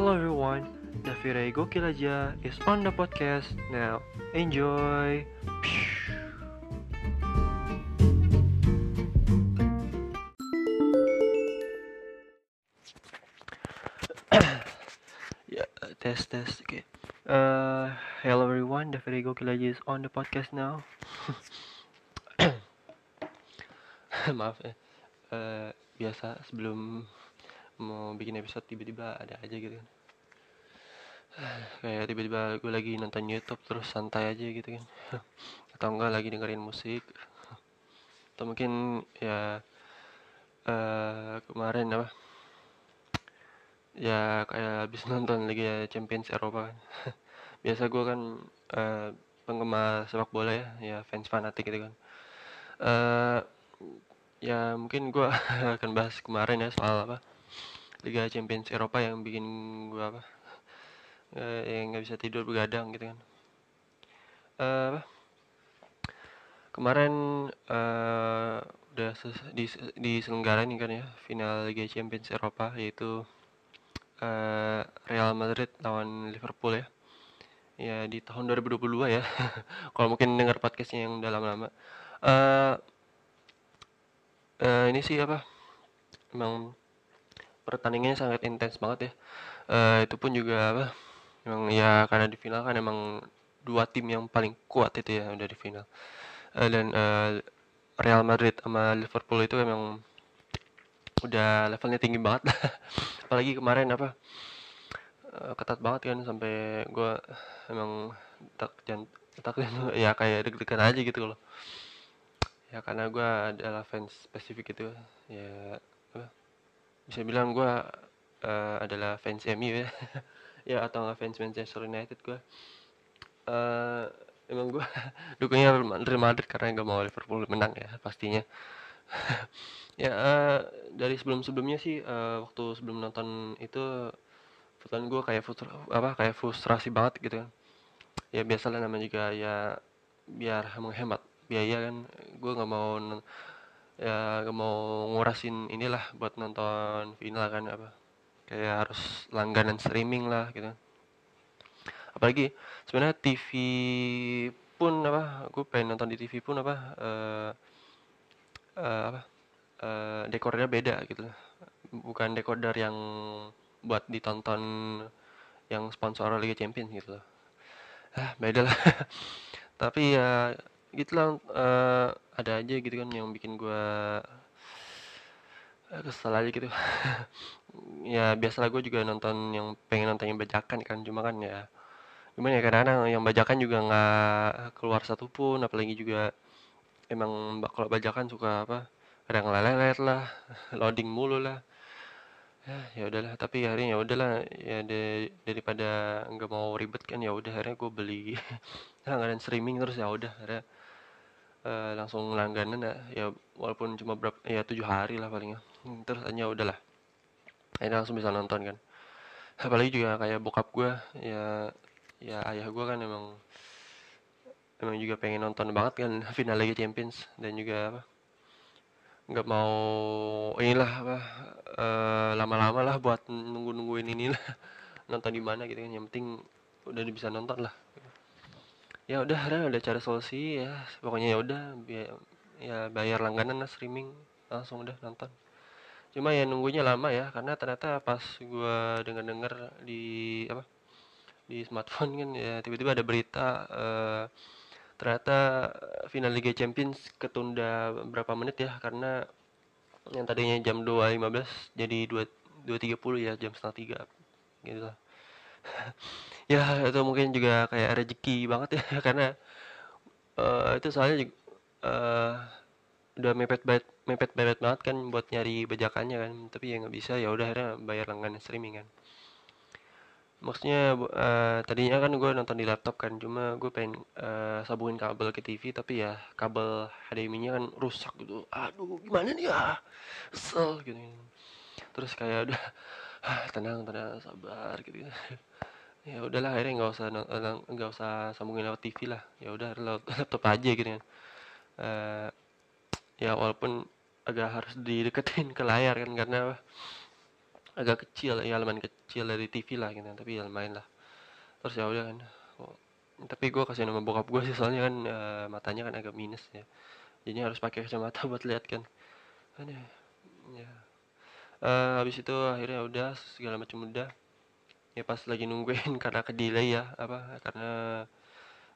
Hello everyone, Davire Gokil aja is on the podcast now. Enjoy. ya tes tes oke. Okay. Uh, hello everyone, Davire Gokil aja is on the podcast now. Maaf ya. Uh, biasa sebelum mau bikin episode tiba-tiba ada aja gitu kan kayak tiba-tiba gue lagi nonton YouTube terus santai aja gitu kan. Atau enggak lagi dengerin musik. Atau mungkin ya uh, kemarin apa? Ya kayak habis nonton lagi ya Champions Eropa kan. Biasa gue kan uh, penggemar sepak bola ya. Ya fans fanatik gitu kan. Uh, ya mungkin gue akan bahas kemarin ya soal apa? Liga Champions Eropa yang bikin gue apa uh, yang nggak bisa tidur begadang gitu kan. Uh, kemarin uh, udah di diselenggarain kan ya final Liga Champions Eropa yaitu uh, Real Madrid lawan Liverpool ya. Ya di tahun 2022 ya. Kalau mungkin dengar podcastnya yang udah lama-lama. Uh, uh, ini sih apa? Emang pertandingannya sangat intens banget ya. Uh, itu pun juga apa emang ya karena di final kan emang dua tim yang paling kuat itu ya udah di final. Uh, dan uh, Real Madrid sama Liverpool itu emang udah levelnya tinggi banget. Apalagi kemarin apa uh, ketat banget kan sampai gue emang tak jangan tak ya kayak deg-degan aja gitu loh. Ya karena gue adalah fans spesifik itu. Ya bisa bilang gue uh, adalah fans MU ya ya atau nggak fans Manchester United gue uh, emang gue dukungnya Real Madrid karena nggak mau Liverpool menang ya pastinya. Ya uh, dari sebelum sebelumnya sih uh, waktu sebelum nonton itu kebetulan gue kayak frustra, apa kayak frustrasi banget gitu kan. Ya biasalah namanya juga ya biar menghemat biaya kan. Gue nggak mau ya gak mau ngurasin inilah buat nonton final kan apa kayak harus langganan streaming lah gitu. Apalagi sebenarnya TV pun apa gue pengen nonton di TV pun apa uh, uh, apa uh, dekornya beda gitu. Bukan dekoder yang buat ditonton yang sponsor Liga Champions gitu loh ah beda lah. Tapi ya gitu lah uh, ada aja gitu kan yang bikin gue kesel aja gitu. Ya biasalah gue juga nonton yang pengen nonton yang bajakan kan. Cuma kan ya gimana ya kadang-kadang yang bajakan juga nggak keluar satupun. Apalagi juga emang kalau bajakan suka apa kadang lelet lah loading mulu lah. Ya ya udahlah. Tapi hari ya udahlah ya de, daripada nggak mau ribet kan ya udah akhirnya gue beli. Langganan streaming terus ya udah akhirnya uh, langsung langganan ya, ya walaupun cuma berapa ya tujuh hari lah palingnya hmm, terus hanya udahlah. Akhirnya langsung bisa nonton kan. Apalagi juga kayak bokap gue ya ya ayah gue kan emang emang juga pengen nonton banget kan final Liga Champions dan juga apa nggak mau inilah apa uh, lama-lama lah buat nunggu-nungguin ini lah nonton di mana gitu kan. Yang penting udah bisa nonton lah ya udah ada udah cari solusi ya. Pokoknya ya udah ya bayar langganan lah streaming. Langsung udah nonton. Cuma ya nunggunya lama ya karena ternyata pas gue denger dengar di apa di smartphone kan ya tiba-tiba ada berita uh, ternyata final Liga Champions ketunda berapa menit ya karena yang tadinya jam 2.15 jadi 2 2.30 ya jam setengah tiga gitu ya itu mungkin juga kayak rezeki banget ya karena uh, itu soalnya juga, uh, udah mepet banget mepet banget banget kan buat nyari bajakannya kan tapi ya nggak bisa ya udah akhirnya bayar langganan streaming kan. Maksudnya uh, tadinya kan gue nonton di laptop kan cuma gue pengen uh, sambungin kabel ke TV tapi ya kabel HDMI-nya kan rusak gitu. Aduh gimana nih? Ya kesel gitu terus kayak udah tenang tenang sabar gitu, -gitu ya udahlah akhirnya nggak usah nggak usah sambungin lewat TV lah. Ya udah lewat laptop aja gitu kan. Uh, ya walaupun agak harus dideketin ke layar kan karena agak kecil ya lumayan kecil dari TV lah gitu tapi ya lumayan lah. Terus ya udah kan. Tapi gue kasih nama bokap gue sih soalnya kan uh, matanya kan agak minus ya. Jadi harus pakai kacamata buat lihat kan. Aneh ya uh, habis itu akhirnya udah segala macam udah ya pas lagi nungguin karena ke delay ya apa karena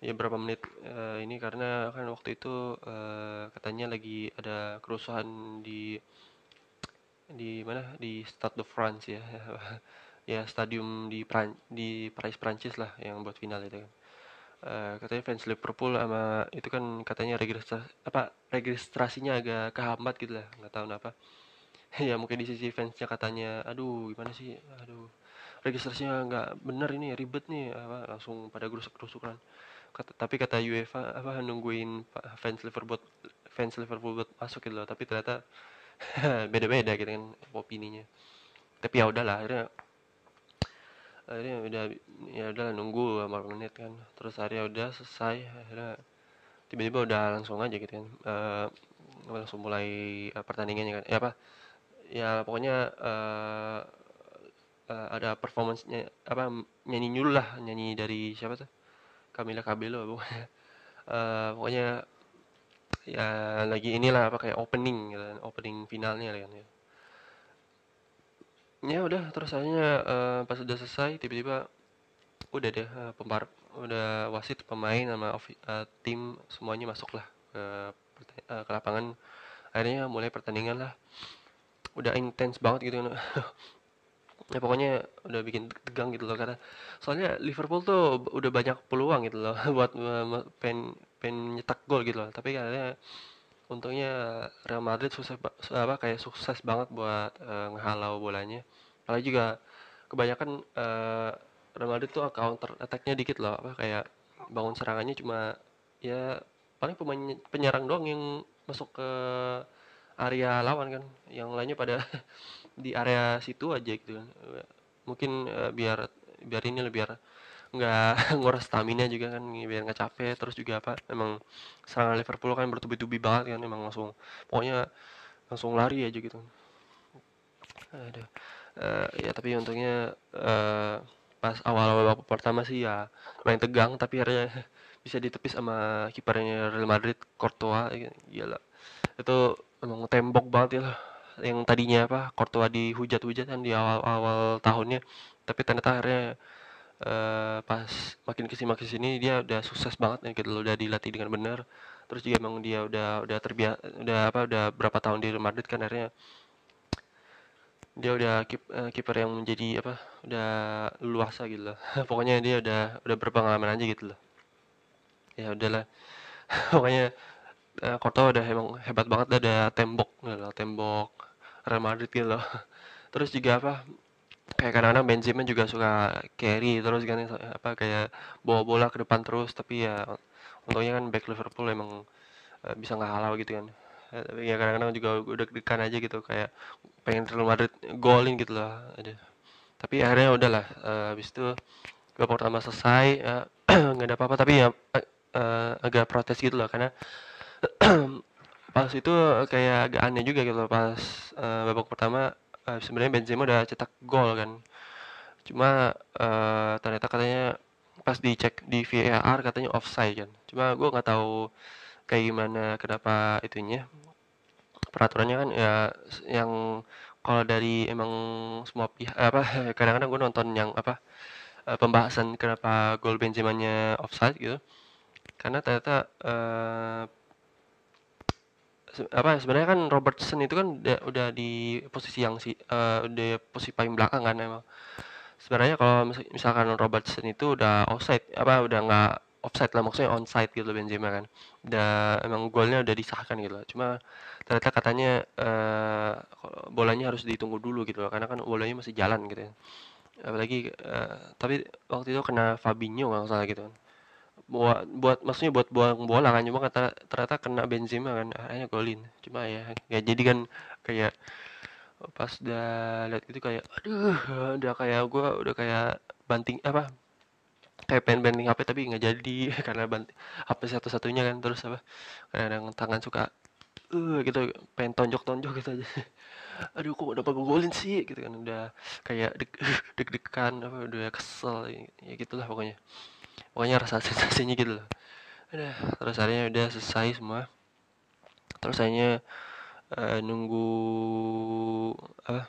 ya berapa menit uh, ini karena kan waktu itu uh, katanya lagi ada kerusuhan di di mana? Di Stade de France ya. Ya stadium di Pran di Paris Prancis lah yang buat final itu kan. Uh, katanya fans Liverpool sama itu kan katanya registrasi apa registrasinya agak kehambat gitu lah nggak tahu kenapa. Ya mungkin di sisi fansnya katanya aduh gimana sih? Aduh registrasinya nggak bener ini ribet nih apa langsung pada gerusuk gerusukan kata, tapi kata UEFA apa nungguin fans Liverpool fans Liverpool buat masuk gitu loh tapi ternyata beda-beda gitu kan opininya. Tapi ya udahlah akhirnya akhirnya udah ya udah nunggu beberapa menit kan. Terus akhirnya udah selesai akhirnya tiba-tiba udah langsung aja gitu kan uh, langsung mulai uh, pertandingannya kan ya apa ya pokoknya uh, uh, ada performancenya apa nyanyi nyul lah nyanyi dari siapa tuh? Camila Cabello pokoknya. Uh, pokoknya ya lagi inilah apa kayak opening gitu, kan, opening finalnya kan ya. Ya udah terus akhirnya uh, pas udah selesai tiba-tiba udah deh uh, pembar udah wasit pemain sama uh, tim semuanya masuk lah ke uh, ke lapangan. Akhirnya mulai pertandingan lah. Udah intens banget gitu kan ya pokoknya udah bikin tegang gitu loh karena soalnya Liverpool tuh udah banyak peluang gitu loh buat pen pen nyetak gol gitu loh. Tapi katanya untungnya Real Madrid sukses apa kayak sukses banget buat uh, ngehalau bolanya. Apalagi juga kebanyakan uh, Real Madrid tuh counter attacknya dikit loh apa kayak bangun serangannya cuma ya paling pemain penyerang doang yang masuk ke area lawan kan. Yang lainnya pada di area situ aja gitu kan. Mungkin uh, biar biar ini lebih biar nggak nguras stamina juga kan biar nggak capek. Terus juga apa emang serangan Liverpool kan bertubi-tubi banget kan emang langsung pokoknya langsung lari aja gitu. Ada uh, ya tapi untungnya uh, pas awal-awal babak pertama sih ya main tegang tapi akhirnya bisa ditepis sama kipernya Real Madrid Courtois gila. Itu emang tembok banget ya lah yang tadinya apa Courtois dihujat-hujat kan di awal-awal tahunnya tapi ternyata akhirnya uh, pas makin ke sini makin ke sini dia udah sukses banget ya gitu udah dilatih dengan benar. Terus juga emang dia udah udah terbiasa udah apa udah berapa tahun di Real Madrid kan akhirnya dia udah keep, uh, kiper yang menjadi apa udah luasa gitu loh. Pokoknya dia udah udah berpengalaman aja gitu loh. Ya udahlah. Pokoknya uh, udah emang hebat banget ada tembok gitu tembok Real Madrid gitu loh. Terus juga apa kayak kadang-kadang Benzema juga suka carry terus kan apa kayak bawa bola ke depan terus tapi ya untungnya kan back Liverpool emang uh, bisa halau gitu kan. Ya, tapi ya kadang-kadang juga udah degan aja gitu kayak pengen Real Madrid golin gitu loh tapi akhirnya udahlah uh, habis itu babak pertama selesai nggak uh, ada apa-apa tapi ya uh, agak protes gitu loh karena pas itu kayak agak aneh juga gitu pas uh, babak pertama uh, sebenarnya Benzema udah cetak gol kan. Cuma uh, ternyata katanya pas dicek di VAR katanya offside kan. Cuma gue nggak tahu kayak gimana kenapa itunya. Peraturannya kan ya yang kalau dari emang semua pihak apa kadang-kadang gue nonton yang apa pembahasan kenapa gol Benzema-nya offside gitu. Karena ternyata uh, apa sebenarnya kan Robertson itu kan udah, udah di posisi yang si uh, udah posisi paling belakang kan emang. Sebenarnya kalau misalkan Robertson itu udah offside apa udah nggak offside lah maksudnya onside gitu Benzema kan. Udah emang golnya udah disahkan gitu loh. Cuma ternyata katanya uh, bolanya harus ditunggu dulu gitu loh karena kan bolanya masih jalan gitu ya. Apalagi uh, tapi waktu itu kena Fabinho kalau salah gitu kan buat buat maksudnya buat buang bola kan cuma kata ternyata kena Benzema kan akhirnya golin cuma ya ya jadi kan kayak pas udah lihat gitu kayak aduh udah kayak gue udah kayak banting apa kayak pengen banting HP tapi nggak jadi karena banting HP satu-satunya kan terus apa kadang tangan suka uh, gitu pengen tonjok-tonjok gitu aja aduh kok udah golin sih gitu kan udah kayak deg deg-degan apa udah kesel ya gitulah pokoknya pokoknya rasa sensasinya gitu loh. Udah terus akhirnya udah selesai semua. Terus akhirnya uh, nunggu apa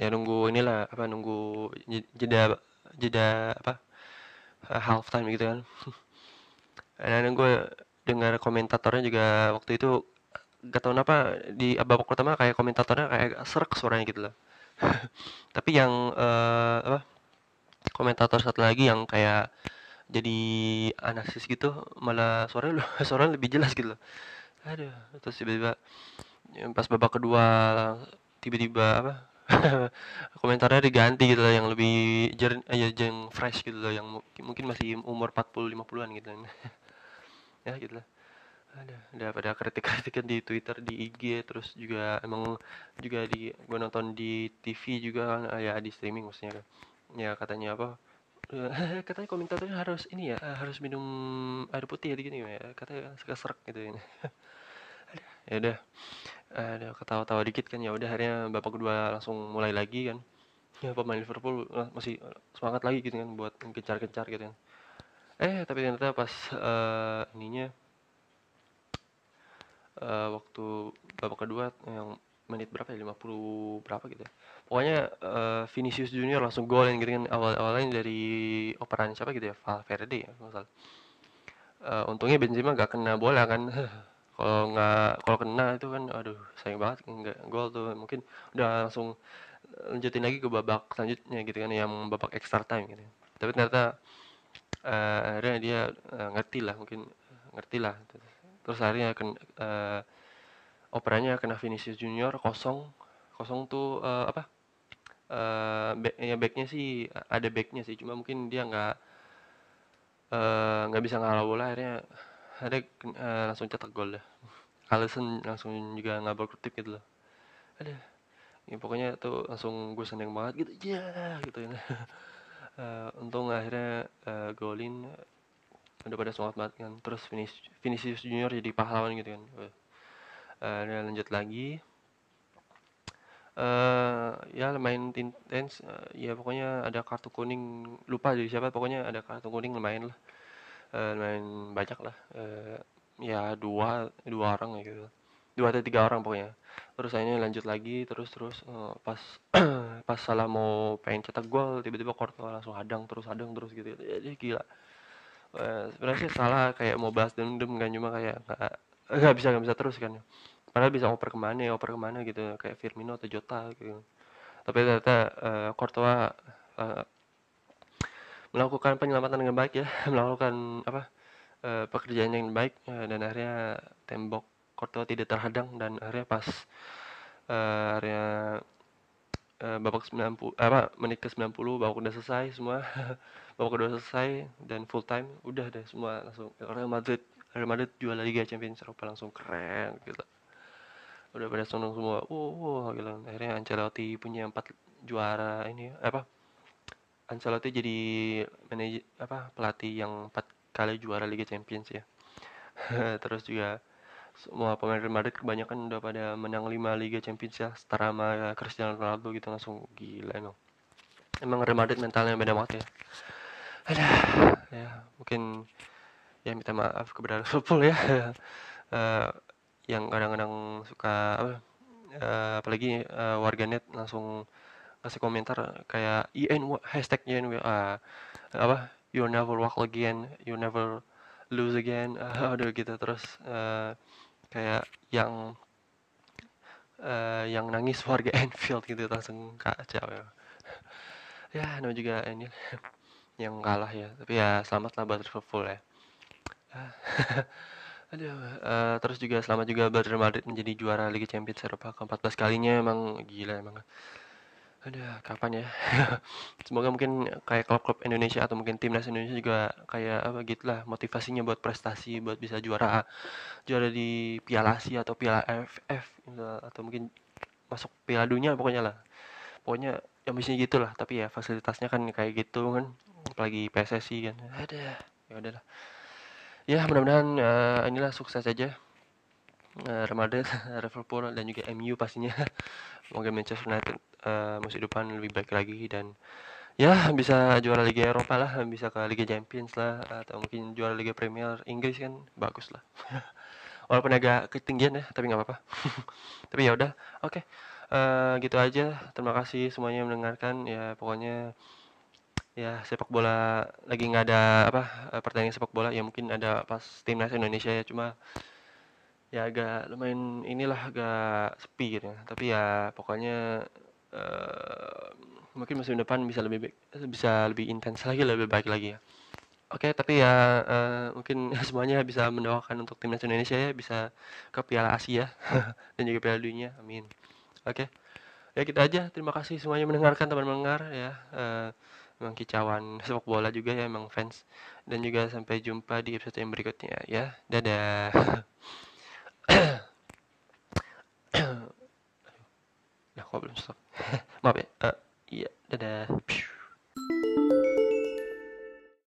ya nunggu inilah apa nunggu jeda jeda apa uh, half time gitu kan. Dan gue dengar komentatornya juga waktu itu gak tau kenapa di babak pertama kayak komentatornya kayak serak suaranya gitu loh. Tapi yang uh, apa komentator satu lagi yang kayak jadi analisis gitu malah suaranya suaranya lebih jelas gitu loh. Aduh terus tiba-tiba pas babak kedua tiba-tiba apa komentarnya diganti gitu loh yang lebih jernih ya yang fresh gitu loh yang mungkin masih umur 40 50-an gitu ya gitu lah ada ada pada kritik-kritikan di Twitter di IG terus juga emang juga di gue nonton di TV juga kan ya di streaming maksudnya kan. Ya katanya apa katanya komentatornya harus ini ya harus minum air putih ya gini ya. Katanya suka serak gitu ini. Ya udah ada ketawa-tawa dikit kan ya udah akhirnya bapak kedua langsung mulai lagi kan. Ya pemain Liverpool masih semangat lagi gitu kan buat kencar-kencar gitu kan. Eh tapi ternyata pas uh, ininya uh, waktu babak kedua yang menit berapa ya 50 berapa gitu ya. Pokoknya uh, Vinicius Junior langsung golin gitu kan awal-awalnya dari operan siapa gitu ya? Valverde ya masalah uh, untungnya Benzema gak kena bola kan. Kalau nggak kalau kena itu kan aduh sayang banget nggak gol tuh. Mungkin udah langsung lanjutin lagi ke babak selanjutnya gitu kan yang babak extra time gitu. Tapi ternyata uh, akhirnya dia uh, ngerti lah mungkin ngerti lah. Terus akhirnya ken, uh, operanya kena Vinicius Junior kosong. Kosong tuh uh, apa uh, ya backnya sih ada backnya sih. Cuma mungkin dia nggak nggak uh, bisa ngalah bola akhirnya ada uh, langsung cetak gol dah Alisson langsung juga nggak berkutip gitu loh. Ada ya pokoknya tuh langsung gue seneng banget gitu. Ya yeah, gitu ya uh, untung akhirnya uh, golin udah pada semangat banget kan. Terus finish Vinicius Junior jadi pahlawan gitu kan. Uh, dan lanjut lagi uh, ya lumayan intens uh, ya pokoknya ada kartu kuning lupa dari siapa pokoknya ada kartu kuning lumayan lah. Uh, lumayan banyak lah. Uh, ya dua dua orang gitu. Dua atau tiga orang pokoknya. Terus akhirnya lanjut lagi terus terus uh, pas pas salah mau pengen cetak gol tiba-tiba Courtois langsung hadang terus hadang terus gitu. Ya, dia gila. Uh, sebenarnya salah kayak mau bahas dendam kan cuma kayak nggak bisa nggak bisa terus kan padahal bisa oper ke mana ya oper ke mana gitu kayak Firmino atau Jota gitu. Tapi ternyata uh, Courtois uh, melakukan penyelamatan dengan baik ya melakukan apa uh, pekerjaan yang baik uh, dan akhirnya tembok Courtois tidak terhadang dan akhirnya pas uh, akhirnya uh, babak 90 apa menit ke 90 babak udah selesai semua babak kedua selesai dan full time udah deh semua langsung Real Madrid. Real Madrid juara Liga Champions Eropa langsung keren gitu udah pada seneng semua. Wow, wow gitu akhirnya Ancelotti punya empat juara ini apa? Ancelotti jadi manajer apa? Pelatih yang empat kali juara Liga Champions ya. Terus juga semua pemain Real Madrid kebanyakan udah pada menang 5 Liga Champions ya. Setara sama Cristiano Ronaldo gitu langsung gila emang. Emang Real Madrid mentalnya beda banget ya. Ada ya mungkin ya minta maaf kepada Liverpool ya. Uh, yang kadang-kadang suka apa uh, apalagi uh, warganet langsung kasih komentar kayak IN hashtag IN uh, apa you never walk again you never lose again. Uh, udah gitu terus uh, kayak yang uh, yang nangis warga Enfield gitu langsung kacau ya ya namanya juga ini yang kalah ya tapi ya selamat lah buat Liverpool ya Aduh, uh, terus juga selamat juga Real Madrid menjadi juara Liga Champions Eropa ke-14 kalinya emang gila emang. Aduh, kapan ya? Semoga mungkin kayak klub-klub Indonesia atau mungkin timnas Indonesia juga kayak apa gitu lah motivasinya buat prestasi buat bisa juara juara di Piala Asia atau Piala AFF atau mungkin masuk Piala Dunia pokoknya lah. Pokoknya yang ambisinya gitu lah, tapi ya fasilitasnya kan kayak gitu kan apalagi PSSI kan ada ya udahlah ya mudah-mudahan uh, inilah sukses aja uh, Real Madrid, Liverpool dan juga MU pastinya. Semoga Manchester United uh, musim depan lebih baik lagi dan ya bisa juara Liga Eropa lah, bisa ke Liga Champions lah atau mungkin juara Liga Premier Inggris kan bagus lah. Walaupun agak ketinggian ya, tapi nggak apa-apa. tapi ya udah, oke. Okay. Uh, gitu aja. Terima kasih semuanya mendengarkan. Ya pokoknya ya sepak bola lagi nggak ada apa pertandingan sepak bola. Ya mungkin ada pas timnas Indonesia ya. Cuma ya agak lumayan inilah agak sepi gitu ya. Tapi ya pokoknya uh, mungkin musim depan bisa lebih baik, bisa lebih intens lagi lebih baik lagi ya. Oke tapi ya uh, mungkin semuanya bisa mendoakan untuk timnas Indonesia ya. Bisa ke Piala Asia dan juga Piala Dunia. Amin. Oke. Ya kita aja. Terima kasih semuanya mendengarkan teman mendengar ya. Uh, emang kicauan sepak bola juga ya emang fans. Dan juga sampai jumpa di episode yang berikutnya ya. Dadah. Nah kok belum stop? Maaf ya. Uh, iya dadah.